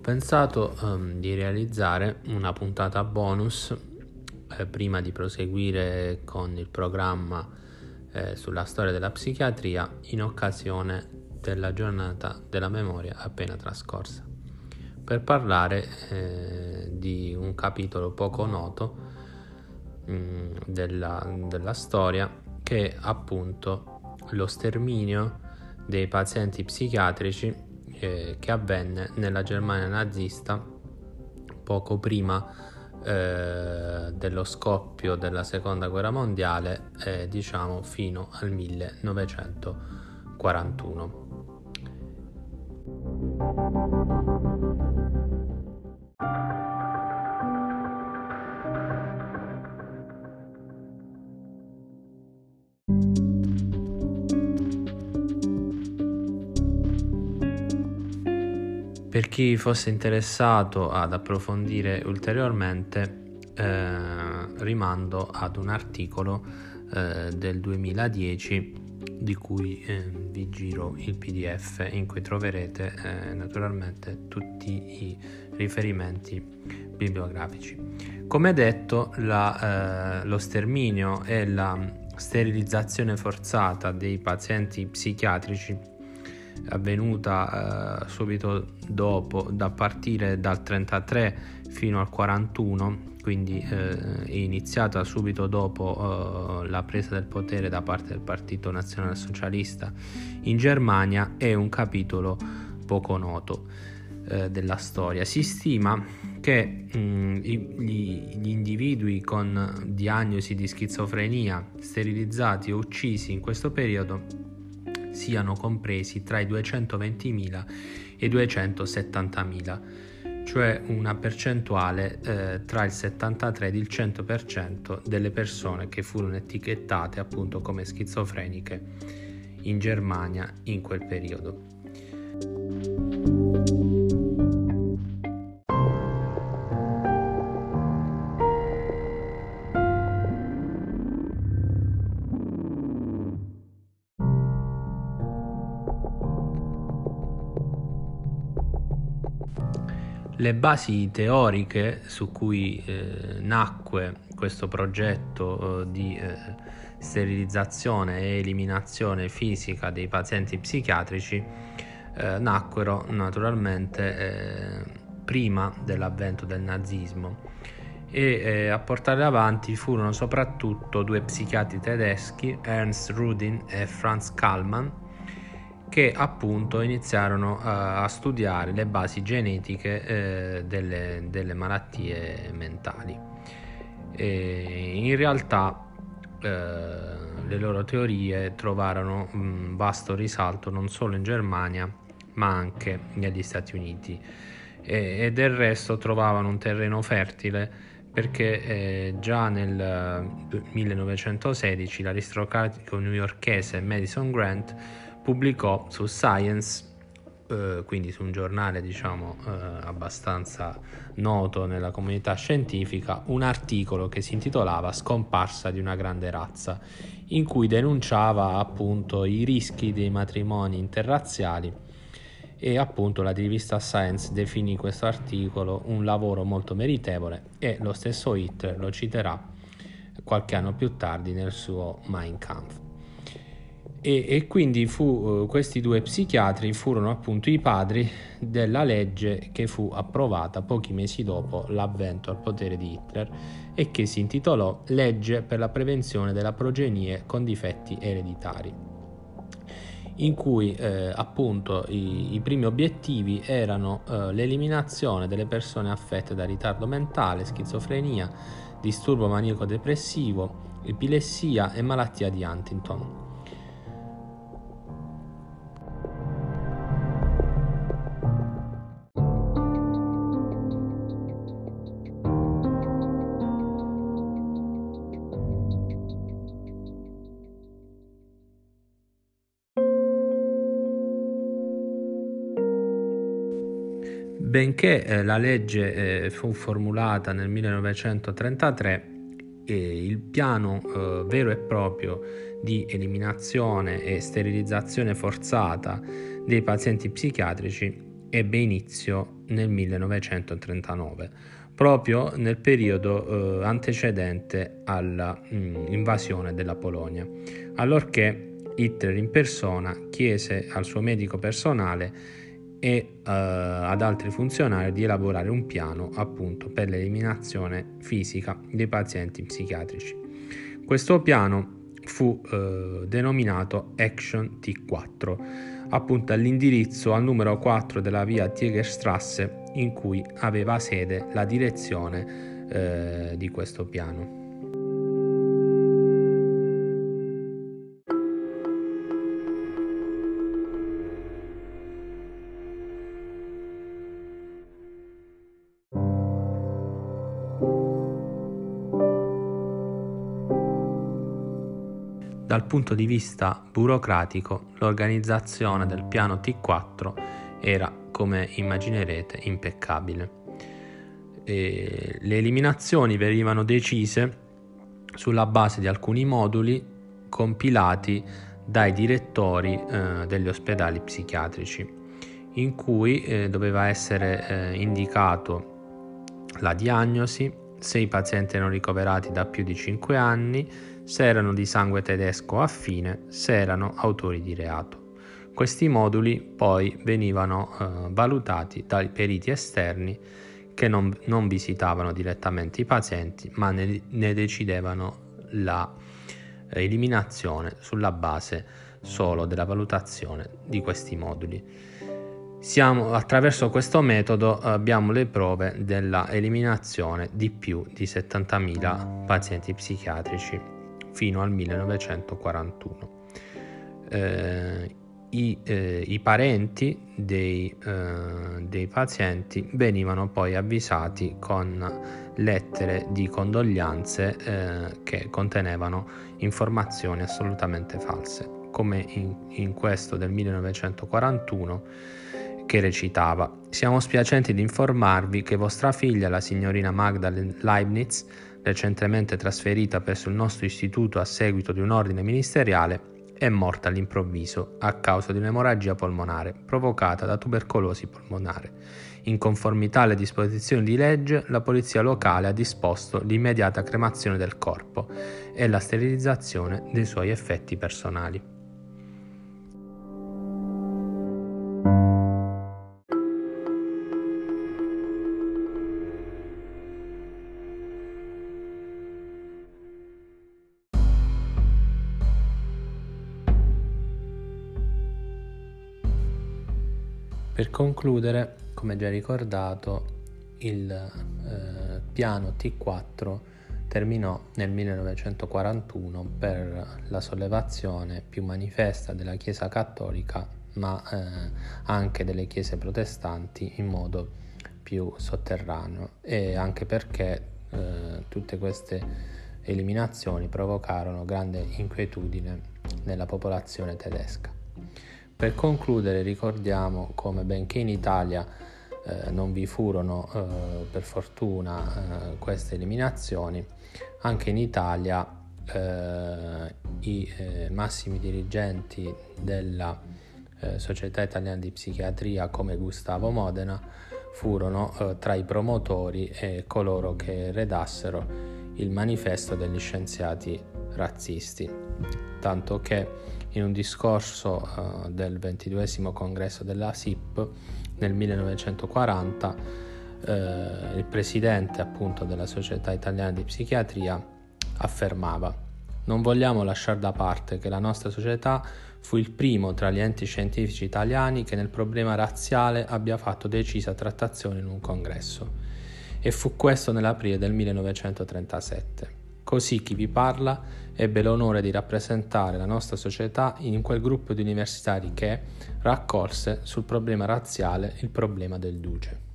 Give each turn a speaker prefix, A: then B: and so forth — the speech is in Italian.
A: pensato um, di realizzare una puntata bonus eh, prima di proseguire con il programma eh, sulla storia della psichiatria in occasione della giornata della memoria appena trascorsa, per parlare eh, di un capitolo poco noto mh, mm, della, della storia che è appunto lo sterminio dei pazienti psichiatrici eh, che avvenne nella Germania nazista poco prima eh, dello scoppio della seconda guerra mondiale, eh, diciamo fino al 1941. Per chi fosse interessato ad approfondire ulteriormente, eh, rimando ad un articolo eh, del 2010 di cui eh, vi giro il pdf in cui troverete eh, naturalmente tutti i riferimenti bibliografici. Come detto, la, eh, lo sterminio e la sterilizzazione forzata dei pazienti psichiatrici avvenuta eh, subito dopo, da partire dal 33 fino al 41, quindi eh, è iniziata subito dopo eh, la presa del potere da parte del Partito Nazionale Socialista in Germania, è un capitolo poco noto eh, della storia. Si stima che mh, mm, gli, gli, individui con diagnosi di schizofrenia sterilizzati o uccisi in questo periodo siano compresi tra i 220.000 e i 270.000, cioè una percentuale eh, tra il 73 ed il 100% delle persone che furono etichettate appunto come schizofreniche in Germania in quel periodo. Le basi teoriche su cui eh, nacque questo progetto eh, di eh, sterilizzazione e eliminazione fisica dei pazienti psichiatrici eh, nacquero naturalmente eh, prima dell'avvento del nazismo. E a portare avanti furono soprattutto due psichiatri tedeschi, Ernst Rudin e Franz Kallmann, che appunto iniziarono a, a studiare le basi genetiche eh, delle, delle, malattie mentali. E in realtà eh, le loro teorie trovarono un vasto risalto non solo in Germania ma anche negli Stati Uniti e, e del resto trovavano un terreno fertile perché eh, già nel 1916 l'aristocratico newyorkese Madison Grant pubblicò su Science, eh, quindi su un giornale diciamo eh, abbastanza noto nella comunità scientifica, un articolo che si intitolava Scomparsa di una grande razza, in cui denunciava appunto i rischi dei matrimoni interrazziali e appunto la rivista Science definì questo articolo un lavoro molto meritevole e lo stesso Hitler lo citerà qualche anno più tardi nel suo Mein Kampf. E, e quindi fu, uh, questi due psichiatri furono appunto i padri della legge che fu approvata pochi mesi dopo l'avvento al potere di Hitler e che si intitolò Legge per la prevenzione della progenie con difetti ereditari in cui eh, appunto i, i, primi obiettivi erano eh, l'eliminazione delle persone affette da ritardo mentale, schizofrenia, disturbo maniaco-depressivo, epilessia e malattia di Huntington. Benché eh, la legge eh, fu formulata nel 1933, eh, il piano vero e proprio di eliminazione e sterilizzazione forzata dei pazienti psichiatrici ebbe inizio nel 1939, proprio nel periodo eh, antecedente all'invasione mm, della Polonia, allorché Hitler in persona chiese al suo medico personale e uh, ad altri funzionari di elaborare un piano appunto per l'eliminazione fisica dei pazienti psichiatrici. Questo piano fu uh, denominato Action T4, appunto all'indirizzo al numero 4 della via Tiegerstrasse in cui aveva sede la direzione uh, di questo piano. Dal punto di vista burocratico, l'organizzazione del piano T4 era, come immaginerete, impeccabile. E le eliminazioni venivano decise sulla base di alcuni moduli compilati dai direttori eh, degli ospedali psichiatrici, in cui eh, doveva essere eh, indicato la diagnosi, se i pazienti erano ricoverati da più di 5 anni, se erano di sangue tedesco affine, se erano autori di reato. Questi moduli poi venivano eh, valutati dai periti esterni che non, non, visitavano direttamente i pazienti ma ne, ne decidevano la eliminazione sulla base solo della valutazione di questi moduli. Siamo, attraverso questo metodo abbiamo le prove della eliminazione di più di 70.000 pazienti psichiatrici fino al 1941. Eh, i, eh, i, parenti dei, eh, dei, pazienti venivano poi avvisati con lettere di condoglianze eh, che contenevano informazioni assolutamente false, come in, in questo del 1941 che recitava Siamo spiacenti di informarvi che vostra figlia, la signorina Magdalene Leibniz, recentemente trasferita presso il nostro istituto a seguito di un ordine ministeriale, è morta all'improvviso a causa di un'emorragia polmonare provocata da tubercolosi polmonare. In conformità alle disposizioni di legge, la polizia locale ha disposto l'immediata cremazione del corpo e la sterilizzazione dei suoi effetti personali. Per concludere, come già ricordato, il eh, piano T4 terminò nel 1941 per la sollevazione più manifesta della Chiesa cattolica, ma eh, anche delle chiese protestanti in modo più sotterraneo e anche perché eh, tutte queste eliminazioni provocarono grande inquietudine nella popolazione tedesca. Per concludere ricordiamo come benché in Italia eh, non vi furono eh, per fortuna eh, queste eliminazioni, anche in Italia eh, i eh, massimi dirigenti della eh, Società Italiana di Psichiatria come Gustavo Modena furono tra i promotori e coloro che redassero il manifesto degli scienziati razzisti, tanto che in un discorso uh, del 22 congresso della SIP nel 1940 uh, il presidente appunto della Società Italiana di Psichiatria affermava non vogliamo lasciare da parte che la nostra società fu il primo tra gli enti scientifici italiani che nel problema razziale abbia fatto decisa trattazione in un congresso e fu questo nell'aprile del 1937. Così chi vi parla ebbe l'onore di rappresentare la nostra società in quel gruppo di universitari che raccolse sul problema razziale il problema del duce.